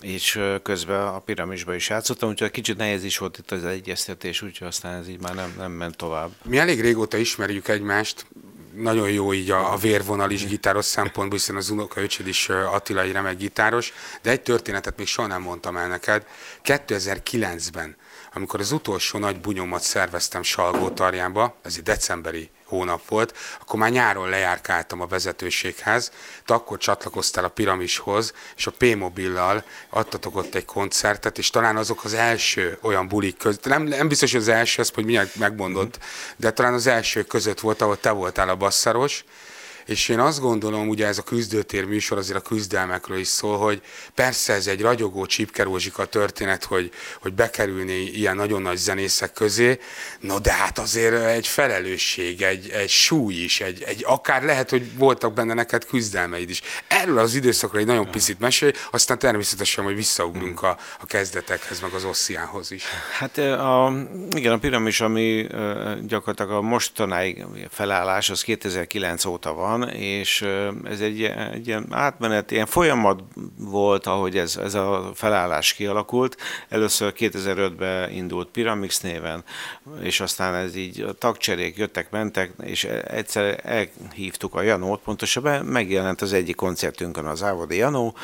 és közben a piramisba is játszottam, úgyhogy kicsit nehéz is volt itt az egyeztetés, úgyhogy aztán ez így már nem, nem ment tovább. Mi elég régóta ismerjük egymást, nagyon jó így a, a vérvonal is gitáros szempontból, hiszen az unokaöcséd is Attila egy remek gitáros, de egy történetet még soha nem mondtam el neked. 2009-ben, amikor az utolsó nagy bunyomat szerveztem Salgótarjánba, ez egy decemberi hónap volt, akkor már nyáron lejárkáltam a vezetőséghez, te akkor csatlakoztál a Piramishoz, és a P-mobillal adtatok ott egy koncertet, és talán azok az első olyan bulik között, nem, nem biztos, hogy az első, ezt hogy mindjárt megmondod, de talán az első között volt, ahol te voltál a basszáros, és én azt gondolom, ugye ez a küzdőtér műsor azért a küzdelmekről is szól, hogy persze ez egy ragyogó csipkerózsika történet, hogy, hogy bekerülni ilyen nagyon nagy zenészek közé, no de hát azért egy felelősség, egy, egy súly is, egy, egy, akár lehet, hogy voltak benne neked küzdelmeid is. Erről az időszakra egy nagyon picit mesélj, aztán természetesen hogy visszaugrunk a, a kezdetekhez, meg az ossziához is. Hát a, igen, a piramis, ami gyakorlatilag a mostanáig felállás, az 2009 óta van, van, és ez egy, egy ilyen átmenet, ilyen folyamat volt, ahogy ez, ez a felállás kialakult. Először 2005-ben indult Pyramix néven, és aztán ez így a tagcserék jöttek, mentek, és egyszer elhívtuk a Janót, pontosabban megjelent az egyik koncertünkön az Ávodi Janó,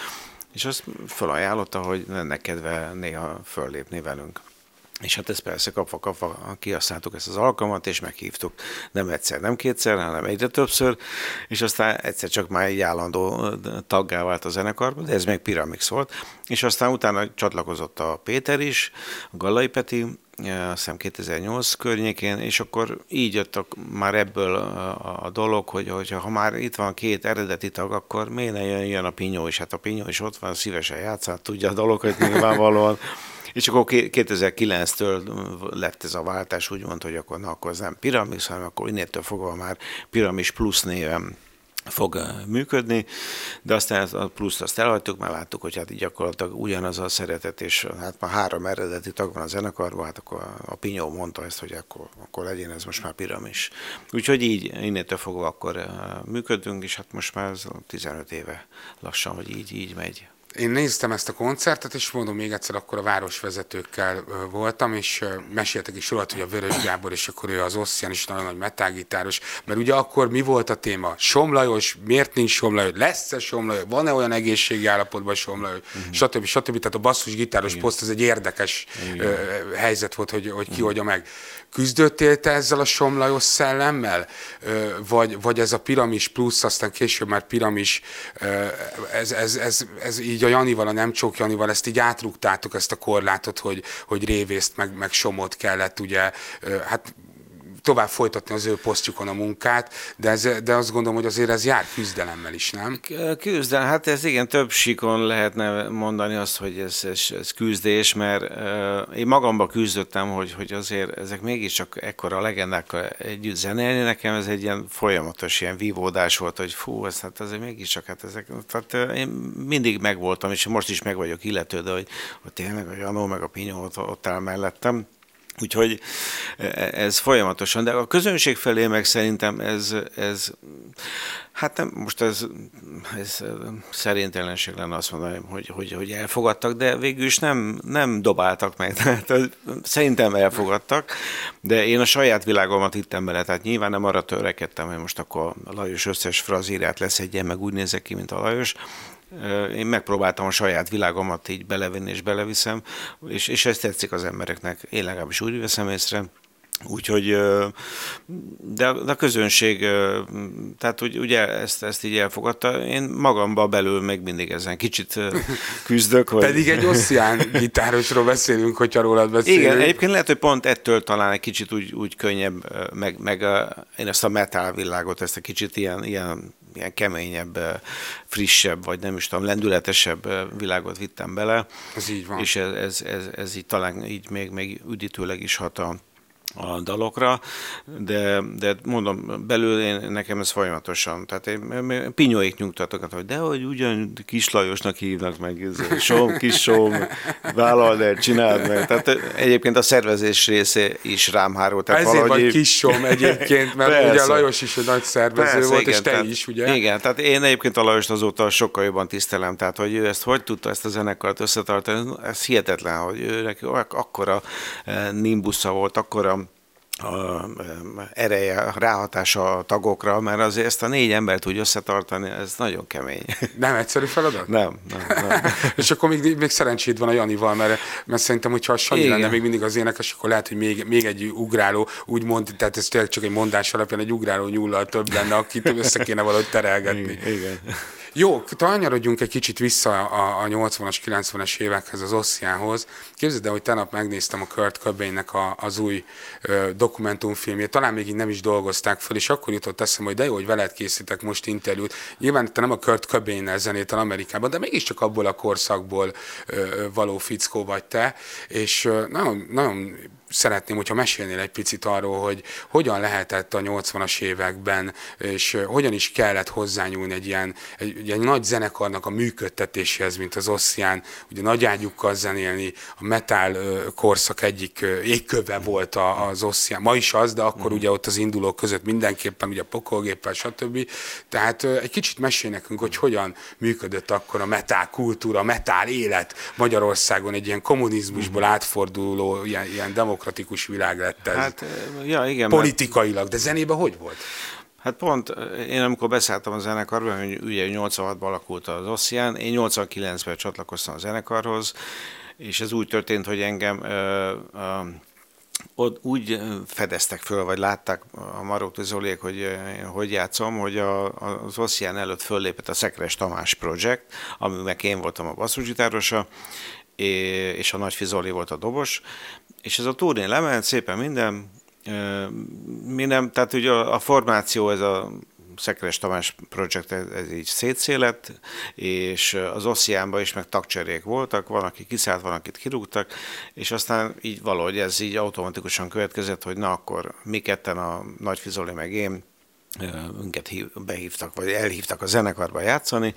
és azt felajánlotta, hogy lenne kedve néha föllépni velünk. És hát ezt persze kapva, kapva kihasználtuk ezt az alkalmat, és meghívtuk nem egyszer, nem kétszer, hanem egyre többször, és aztán egyszer csak már egy állandó taggá vált a zenekarba, de ez még Piramix volt, és aztán utána csatlakozott a Péter is, a Gallai Peti, azt hiszem 2008 környékén, és akkor így jött a, már ebből a, a dolog, hogy, hogy ha már itt van két eredeti tag, akkor miért ne jön, jön a Pinyó is? Hát a Pinyó is ott van, szívesen játszhat, tudja a hogy nyilvánvalóan (laughs) És akkor 2009-től lett ez a váltás, úgymond, hogy akkor, na, akkor ez nem piramis, hanem akkor innétől fogva már piramis plusz néven fog működni, de aztán a pluszt azt elhagytuk, mert láttuk, hogy hát gyakorlatilag ugyanaz a szeretet, és hát már három eredeti tag van a zenekarban, hát akkor a Pinyó mondta ezt, hogy akkor, akkor legyen ez most már piramis. Úgyhogy így innétől fogva akkor működünk, és hát most már ez 15 éve lassan, hogy így, így megy. Én néztem ezt a koncertet, és mondom még egyszer, akkor a városvezetőkkel voltam, és meséltek is róla, hogy a Vörös Gábor, és akkor ő az Osszian is nagyon nagy metágitáros, mert ugye akkor mi volt a téma? Somlajos, miért nincs Somlajos, lesz-e Somlajos, van-e olyan egészségi állapotban Somlajos, uh-huh. stb. stb. Tehát a basszusgitáros poszt, ez egy érdekes Igen. helyzet volt, hogy, hogy ki uh-huh. meg. Küzdöttél te ezzel a somlajos szellemmel? Vagy, vagy ez a piramis plusz, aztán később már piramis, ez, ez, ez, ez így a Janival, a nem csók Janival, ezt így átrúgtátok ezt a korlátot, hogy, hogy révészt, meg, meg somot kellett ugye, hát tovább folytatni az ő posztjukon a munkát, de, ez, de azt gondolom, hogy azért ez jár küzdelemmel is, nem? Küzdelem, hát ez igen, több síkon lehetne mondani azt, hogy ez, ez, ez küzdés, mert uh, én magamba küzdöttem, hogy, hogy azért ezek mégiscsak ekkora legendákkal együtt zenélni, nekem ez egy ilyen folyamatos ilyen vívódás volt, hogy fú, ez, hát azért mégiscsak, hát ezek, tehát én mindig megvoltam, és most is meg vagyok illető, de hogy, hogy tényleg a Janó meg a Pinyó ott, ott áll mellettem, Úgyhogy e, ez folyamatosan, de a közönség felé meg szerintem ez, ez hát nem, most ez, ez szerintelenség lenne azt mondani, hogy, hogy, hogy elfogadtak, de végül is nem, nem dobáltak meg. (laughs) Tehát szerintem elfogadtak, de én a saját világomat hittem bele, tehát nyilván nem arra törekedtem, hogy most akkor a Lajos összes frazírát leszedjen, meg úgy nézek ki, mint a Lajos, én megpróbáltam a saját világomat így belevenni és beleviszem, és, és ez tetszik az embereknek. Én legalábbis úgy veszem észre. Úgyhogy, de a közönség, tehát úgy, ugye ezt, ezt így elfogadta, én magamba belül meg mindig ezen kicsit (laughs) küzdök. Hogy... Pedig egy oszcián (laughs) gitárosról beszélünk, hogyha rólad beszélünk. Igen, egyébként lehet, hogy pont ettől talán egy kicsit úgy, úgy könnyebb, meg, meg én ezt a metal világot, ezt a kicsit ilyen, ilyen ilyen keményebb, frissebb, vagy nem is tudom, lendületesebb világot vittem bele. Ez így van. És ez, ez, ez, ez így talán így még, még üdítőleg is hat a, a dalokra, de, de mondom, belül én, nekem ez folyamatosan, tehát én, pinyóik nyugtatok, hogy de hogy ugyan Kis Lajosnak hívnak meg, som, kis som, vállald el, csináld meg. Tehát egyébként a szervezés része is rám hárult. Tehát Ezért valahogy... vagy kis som egyébként, mert persze. ugye Lajos is egy nagy szervező persze, volt, igen, és te tehát, is, ugye? Igen, tehát én egyébként a Lajost azóta sokkal jobban tisztelem, tehát hogy ő ezt hogy tudta ezt a zenekart összetartani, ez hihetetlen, hogy őnek akkora eh, nimbusza volt, akkora a ereje, ráhatása a tagokra, mert azért ezt a négy embert úgy összetartani, ez nagyon kemény. (laughs) Nem egyszerű feladat? Nem. nem, nem. (laughs) és akkor még, még szerencséd van a Janival, mert, mert szerintem, hogyha a Sanyi Igen. lenne még mindig az énekes, akkor lehet, hogy még, még egy ugráló, úgymond, tehát ez tényleg csak egy mondás alapján egy ugráló nyúllal több lenne, akit össze kéne valahogy terelgetni. Igen. Jó, tanyarodjunk egy kicsit vissza a, a 80-as, 90-es évekhez, az Ossziához. Képzeld el, hogy tegnap megnéztem a Kurt Cobainnek a, az új ö, dokumentumfilmjét, talán még így nem is dolgozták fel, és akkor jutott eszembe, hogy de jó, hogy veled készítek most interjút. Nyilván te nem a Kurt Cobain-nel zenétel Amerikában, de mégiscsak abból a korszakból ö, való fickó vagy te, és ö, nagyon, nagyon szeretném, hogyha mesélnél egy picit arról, hogy hogyan lehetett a 80-as években, és hogyan is kellett hozzányúlni egy ilyen egy, egy nagy zenekarnak a működtetéséhez, mint az Osszián, ugye nagy ágyukkal zenélni, a metal korszak egyik égköve volt az Osszián, ma is az, de akkor mm. ugye ott az indulók között mindenképpen, ugye a pokolgéppel, stb. Tehát egy kicsit mesél nekünk, hogy hogyan működött akkor a metal kultúra, a metal élet Magyarországon, egy ilyen kommunizmusból mm. átforduló, ilyen, ilyen demokratikus világ lett ez. Hát, ja, igen. Politikailag, de zenében hogy volt? Hát pont én amikor beszálltam a zenekarba, hogy ugye 86-ban alakult az Ossian, én 89-ben csatlakoztam a zenekarhoz, és ez úgy történt, hogy engem ö, ö, ott úgy fedeztek föl, vagy látták a Maróti Zoliék, hogy hogy játszom, hogy a, az Ossian előtt föllépett a Szekres Tamás Project, amiben én voltam a basszusgitárosa, és a Nagy Fizoli volt a dobos, és ez a turnén lement, szépen minden, minden, tehát ugye a, a formáció, ez a Szekeres Tamás projekt ez, így szétszélett, és az Ossziánban is meg tagcserék voltak, van, aki kiszállt, van, akit kirúgtak, és aztán így valahogy ez így automatikusan következett, hogy na akkor mi ketten, a Nagy Fizoli meg én, minket behívtak, vagy elhívtak a zenekarba játszani,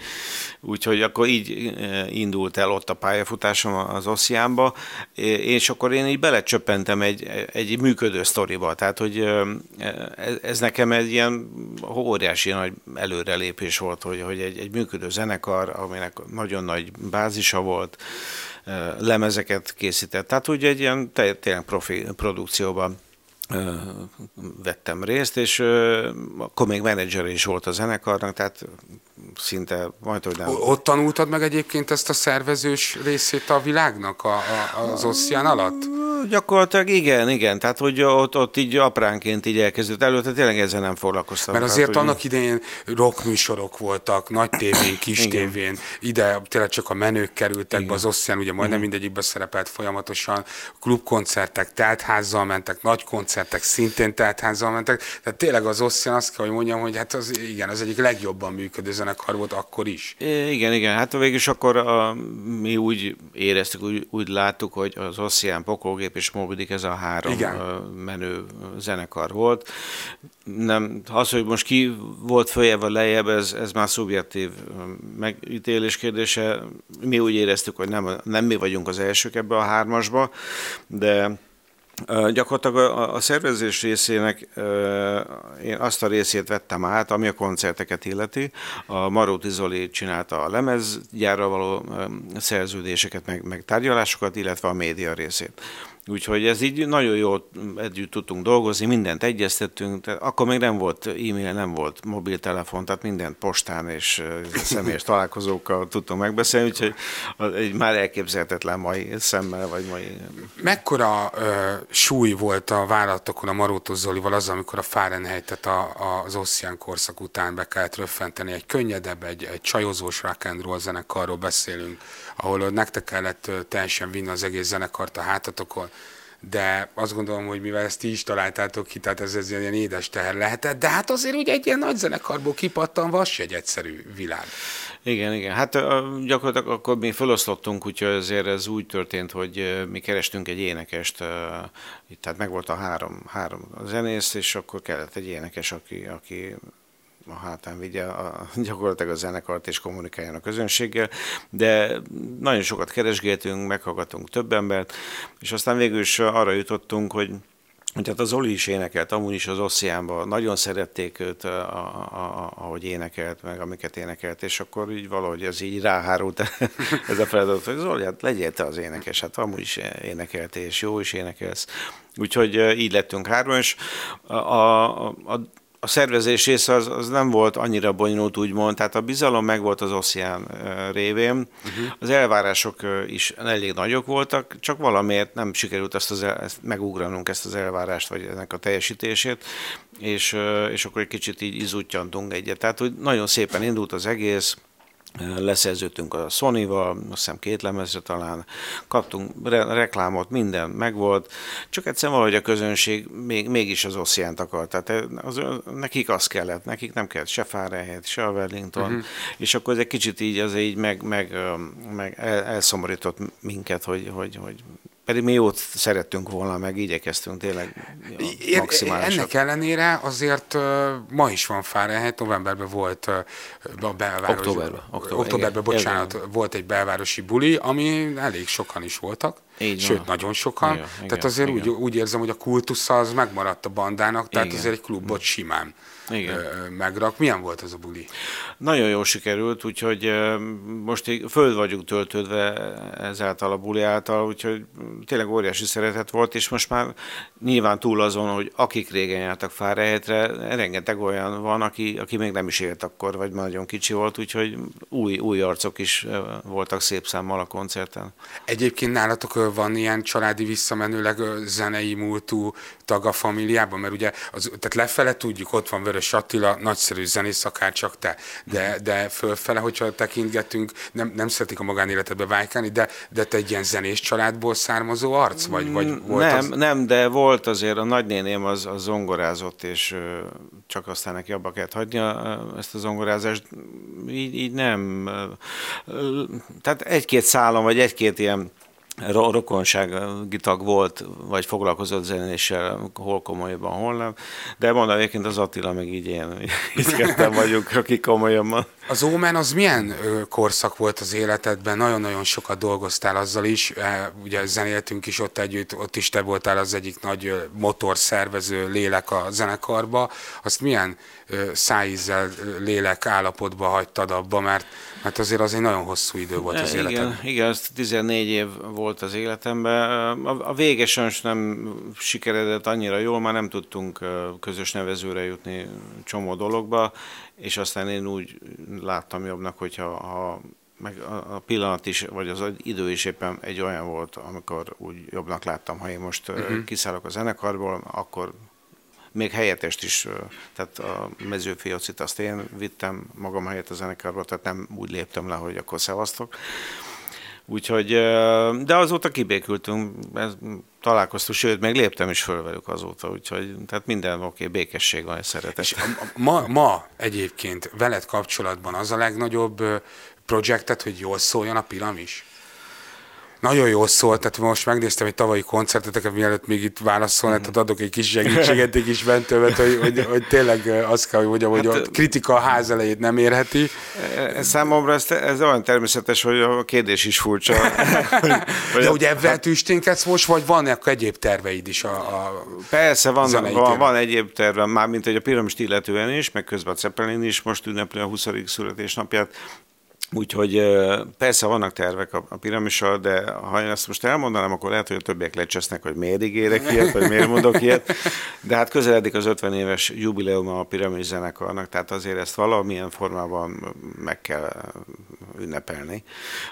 úgyhogy akkor így indult el ott a pályafutásom az Ossziánba, és akkor én így belecsöppentem egy, egy működő sztoriba, tehát hogy ez nekem egy ilyen óriási nagy előrelépés volt, hogy, hogy egy, egy működő zenekar, aminek nagyon nagy bázisa volt, lemezeket készített, tehát úgy egy ilyen tényleg profi produkcióban vettem részt, és akkor még menedzser is volt a zenekarnak, tehát szinte majd, hogy nem. Ott tanultad meg egyébként ezt a szervezős részét a világnak a, a, az oszcián alatt? Gyakorlatilag igen, igen. Tehát, hogy ott, ott így apránként így elkezdődött előtte, tényleg ezzel nem foglalkoztam. Mert azért tehát, annak idején rockműsorok voltak, nagy tévén, kis igen. tévén, ide tényleg csak a menők kerültek igen. be, az oszcián ugye majdnem igen. mindegyikbe szerepelt folyamatosan, klubkoncertek, teltházzal mentek, nagy koncertek szintén teltházzal mentek, tehát tényleg az oszcián azt kell, hogy mondjam, hogy hát az igen, az egyik legjobban működő zenekar volt akkor is. Igen, igen, hát végül is akkor a, mi úgy éreztük, úgy, úgy láttuk, hogy az oszcián pokolgép Gép és Mobidik, ez a három Igen. menő zenekar volt. Nem, az, hogy most ki volt följebb vagy lejjebb, ez, ez már szubjektív megítélés kérdése. Mi úgy éreztük, hogy nem, nem mi vagyunk az elsők ebbe a hármasba, de Gyakorlatilag a, szervezés részének én azt a részét vettem át, ami a koncerteket illeti. A Maróti Zoli csinálta a lemezgyárra való szerződéseket, meg, meg tárgyalásokat, illetve a média részét. Úgyhogy ez így nagyon jól együtt tudtunk dolgozni, mindent egyeztettünk, tehát akkor még nem volt e-mail, nem volt mobiltelefon, tehát mindent postán és személyes találkozókkal tudtunk megbeszélni, úgyhogy egy már elképzelhetetlen mai szemmel, vagy mai... Mekkora ö, súly volt a vállalatokon a Marótos Zolival az, amikor a Fahrenheit-et a, az Ossian korszak után be kellett röffenteni, egy könnyedebb, egy, egy csajozós rock and roll zenekarról beszélünk, ahol nektek kellett teljesen vinni az egész zenekart a hátatokon, de azt gondolom, hogy mivel ezt ti is találtátok ki, tehát ez, ez ilyen édes teher lehetett, de hát azért úgy egy ilyen nagy zenekarból kipattan se egy egyszerű világ. Igen, igen. Hát gyakorlatilag akkor mi feloszlottunk, úgyhogy azért ez úgy történt, hogy mi kerestünk egy énekest, tehát meg volt a három, három zenész, és akkor kellett egy énekes, aki, aki a hátán vigye a, gyakorlatilag a zenekart és kommunikáljon a közönséggel, de nagyon sokat keresgéltünk, meghallgatunk több embert, és aztán végül is arra jutottunk, hogy hogy hát az Oli is énekelt, amúgy is az Ossziánban, nagyon szerették őt, a, a, a, ahogy énekelt, meg amiket énekelt, és akkor így valahogy ez így ráhárult (laughs) ez a feladat, hogy Zoli, hát legyél te az énekes, hát amúgy is énekelt, és jó is énekelsz. Úgyhogy így lettünk hárman, és a, a, a a szervezés része az, az nem volt annyira bonyolult, úgymond, tehát a bizalom meg volt az oszján révén, uh-huh. az elvárások is elég nagyok voltak, csak valamiért nem sikerült ezt, az, ezt megugranunk, ezt az elvárást, vagy ennek a teljesítését, és, és akkor egy kicsit így izútyantunk egyet. Tehát, hogy nagyon szépen indult az egész, leszerződtünk a Sony-val, azt hiszem két lemezre talán, kaptunk re- reklámot, minden megvolt, csak egyszerűen valahogy a közönség még, mégis az Ossiánt akart, tehát az, nekik az kellett, nekik nem kellett se Fahrenheit, se a Wellington, uh-huh. és akkor ez egy kicsit így az így meg, meg, meg el, elszomorított minket, hogy, hogy, hogy pedig mi jót szerettünk volna, meg igyekeztünk tényleg maximálisan. Ennek ellenére azért uh, ma is van Fahrenheit, novemberben volt uh, a belváros... Októberben. Október, októberben, bocsánat, igen. volt egy belvárosi buli, ami elég sokan is voltak. Így Sőt, van. nagyon sokan. Igen, tehát igen, azért igen. Úgy, úgy érzem, hogy a kultusza az megmaradt a bandának, tehát igen. azért egy klubot simán igen. megrak. Milyen volt az a buli? Nagyon jól sikerült, úgyhogy most föld vagyunk töltődve ezáltal a buli által, úgyhogy tényleg óriási szeretet volt, és most már nyilván túl azon, hogy akik régen jártak Fárehetre, rengeteg olyan van, aki, aki még nem is élt akkor, vagy nagyon kicsi volt, úgyhogy új, új arcok is voltak szép számmal a koncerten. Egyébként nálatok van ilyen családi visszamenőleg zenei múltú tag a familiában, mert ugye az, tehát lefele tudjuk, ott van Vörös Attila, nagyszerű zenész, akár csak te, de, de fölfele, hogyha tekintgetünk, nem, nem szeretik a magánéletedbe vájkálni, de, de te egy ilyen zenés családból származó arc? Vagy, vagy volt nem, az... nem, de volt azért, a nagynéném az, az zongorázott, és csak aztán neki abba kellett hagynia ö, ezt a zongorázást. Így, így nem. Tehát egy-két szálon, vagy egy-két ilyen rokonsági tag volt, vagy foglalkozott zenéssel, hol komolyabban, hol nem. De mondom, egyébként az Attila meg így ilyen, (laughs) így ketten vagyunk, akik komolyabban. Az Ómen az milyen korszak volt az életedben? Nagyon-nagyon sokat dolgoztál azzal is, ugye zenéltünk is ott együtt, ott is te voltál az egyik nagy motorszervező lélek a zenekarba. Azt milyen szájízzel, lélek állapotba hagytad abba, mert, mert azért az egy nagyon hosszú idő volt az életedben. Igen, igen, az 14 év volt az életemben. A, a vége sajnos nem sikeredett annyira jól, már nem tudtunk közös nevezőre jutni csomó dologba, és aztán én úgy láttam jobbnak, hogyha ha meg a a pillanat is, vagy az idő is éppen egy olyan volt, amikor úgy jobbnak láttam, ha én most uh-huh. kiszállok a zenekarból, akkor még helyettest is, tehát a mezőfiocit azt én vittem magam helyett a zenekarba, tehát nem úgy léptem le, hogy akkor szevasztok. Úgyhogy, de azóta kibékültünk, találkoztunk, sőt, még léptem is föl velük azóta, úgyhogy tehát minden oké, békesség van, szeretet. Ma, ma egyébként veled kapcsolatban az a legnagyobb projektet, hogy jól szóljon a piramis? Nagyon jól szólt, tehát most megnéztem egy tavalyi koncerteteket, mielőtt még itt válaszolnál, tehát adok egy kis segítséget egy kis mentővet, hogy, hogy, hogy tényleg ö, azt kell, hogy mondjam, hogy a kritika a ház elejét nem érheti. Számomra ez, ez olyan természetes, hogy a kérdés is furcsa. (laughs) De ugye ebben tüsténkedsz most, vagy vannak egyéb terveid is a, a Persze, van, van, van egyéb tervem, mármint hogy a piramist illetően is, meg közben a Zeppelin is most ünnepli a 20. születésnapját. Úgyhogy persze vannak tervek a, a piramissal, de ha én ezt most elmondanám, akkor lehet, hogy a többiek lecsesznek, hogy miért ígérek ilyet, vagy miért mondok ilyet. De hát közeledik az 50 éves jubileuma a piramis zenekarnak, tehát azért ezt valamilyen formában meg kell ünnepelni.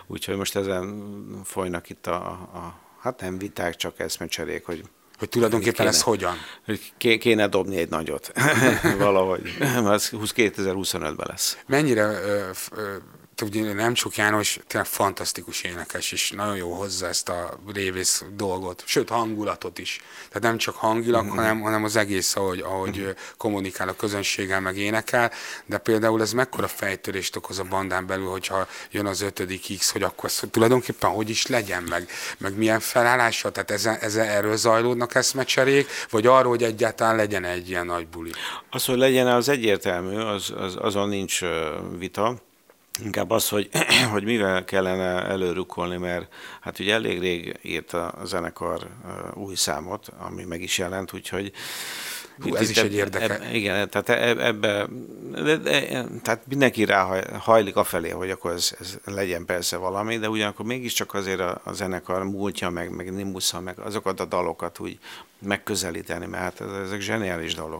Úgyhogy most ezen folynak itt a, a hát nem viták, csak eszmecserék, hogy hogy tulajdonképpen Kéne. ez hogyan? hogy ké- kéne dobni egy nagyot. (laughs) Valahogy. 20 2025-ben lesz. Mennyire, ö, ugye nem csak János, tényleg fantasztikus énekes, és nagyon jó hozza ezt a révész dolgot, sőt hangulatot is. Tehát nem csak hangilag, Mhm. hanem, hanem az egész, ahogy, ahogy ö, kommunikál a közönséggel, meg énekel, de például ez mekkora fejtörést okoz a bandán belül, hogyha jön az ötödik X, hogy akkor ez tulajdonképpen hogy is legyen, meg, meg milyen felállása, tehát ezen, ezen erről zajlódnak eszmecserék, vagy arról, hogy egyáltalán legyen egy ilyen nagy buli. Az, hogy legyen az egyértelmű, az, az, azon nincs vita. Inkább az, hogy, (clears throat) hogy mivel kellene előrukkolni, mert hát ugye elég rég írt a zenekar ö, új számot, ami meg is jelent, úgyhogy Hú, ez is egy érdeke- igen, tehát e- ebbe, de, de, tehát mindenki ráhajlik afelé, hogy akkor ez, ez legyen persze valami, de ugyanakkor mégiscsak azért a, a zenekar múltja, meg, meg nimbusza, meg azokat a dalokat úgy megközelíteni, mert hát ez- ezek zseniális dalok.